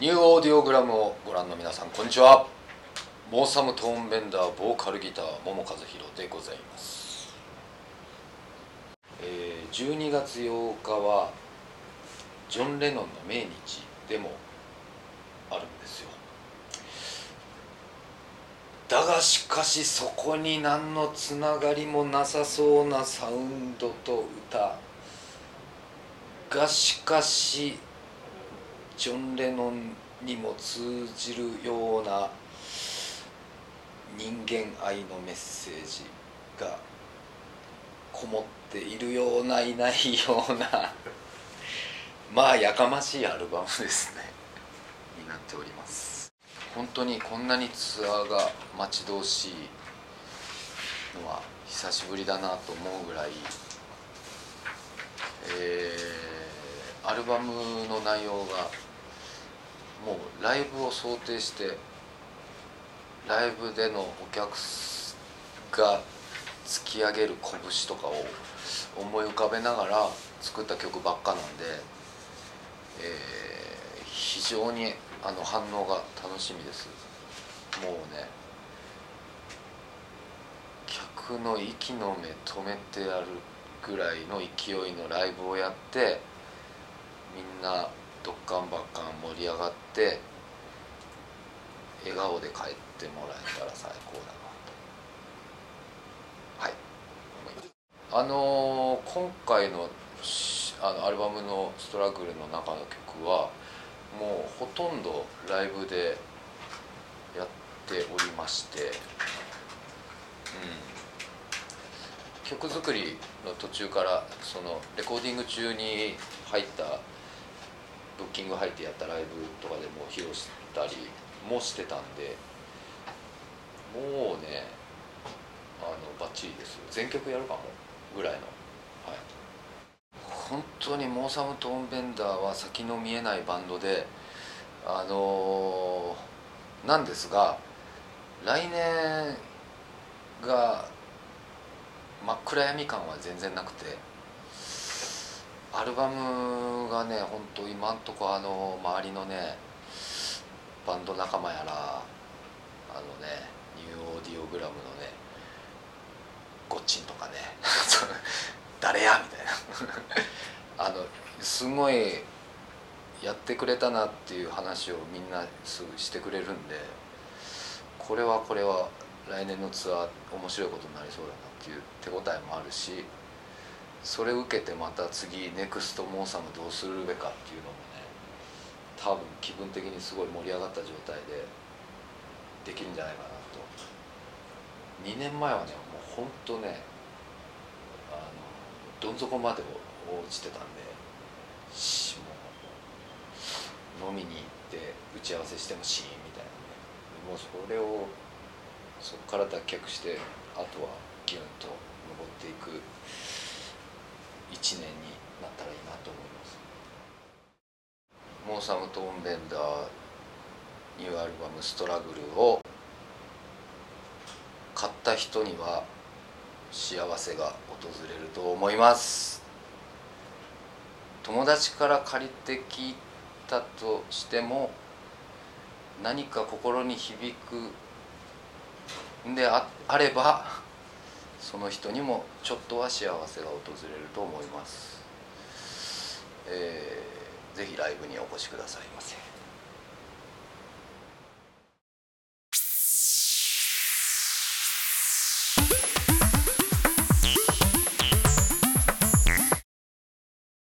ニューオーディオグラムをご覧の皆さんこんにちは。モーサムトーンベンダーボーカルギター桃和弘でございます、えー12月8日はジョン・レノンの命日でもあるんですよ。だがしかしそこに何のつながりもなさそうなサウンドと歌。がしかしジョン・レノンにも通じるような人間愛のメッセージがこもっているようないないような まあやかましいアルバムですね。になっております。本当にこんなにツアーが待ち遠しいのは久しぶりだなと思うぐらいえーアルバムの内容がもうライブを想定してライブでのお客が突き上げる拳とかを思い浮かべながら作った曲ばっかなんで、えー非常にあの反応が楽しみです。もうね客の息の目止めてやるぐらいの勢いのライブをやってみんなドッカンバッカン盛り上がって笑顔で帰ってもらえたら最高だなと。はい。思いますあのー今回のあのアルバムの「ストラグル」の中の曲はもうほとんどライブでやっておりまして、うん、曲作りの途中からそのレコーディング中に入ったング入ってやったライブとかでも披露したりもしてたんでもうねあのバッチリですよ。全曲やるかもぐらいの。はい。本当にモーサム・トーンベンダーは先の見えないバンドであのーなんですが来年が真っ暗闇感は全然なくてアルバムがね本当今んとこあの周りのねバンド仲間やらあのねニューオーディオグラムのねゴッチンとかね 誰やみたいな。あのすごいやってくれたなっていう話をみんなすぐしてくれるんでこれはこれは来年のツアー面白いことになりそうだなっていう手応えもあるしそれ受けてまた次ネクストモーサムどうするべかっていうのもね多分気分的にすごい盛り上がった状態でできるんじゃないかなと。2年前はねもうほんとねあのどん底まで落ちてたんでしもう飲みに行って打ち合わせしてもシーンみたいなね。もうそれをそこから脱却してあとはギュンと登っていく一年になったらいいなと思いますモーサム・トーンベンダーニューアルバム「ストラグル」を買った人には幸せが訪れると思います。友達から借りて聞いたとしても何か心に響くんであればその人にもちょっとは幸せが訪れると思います、えーぜひライブにお越しくださいませ。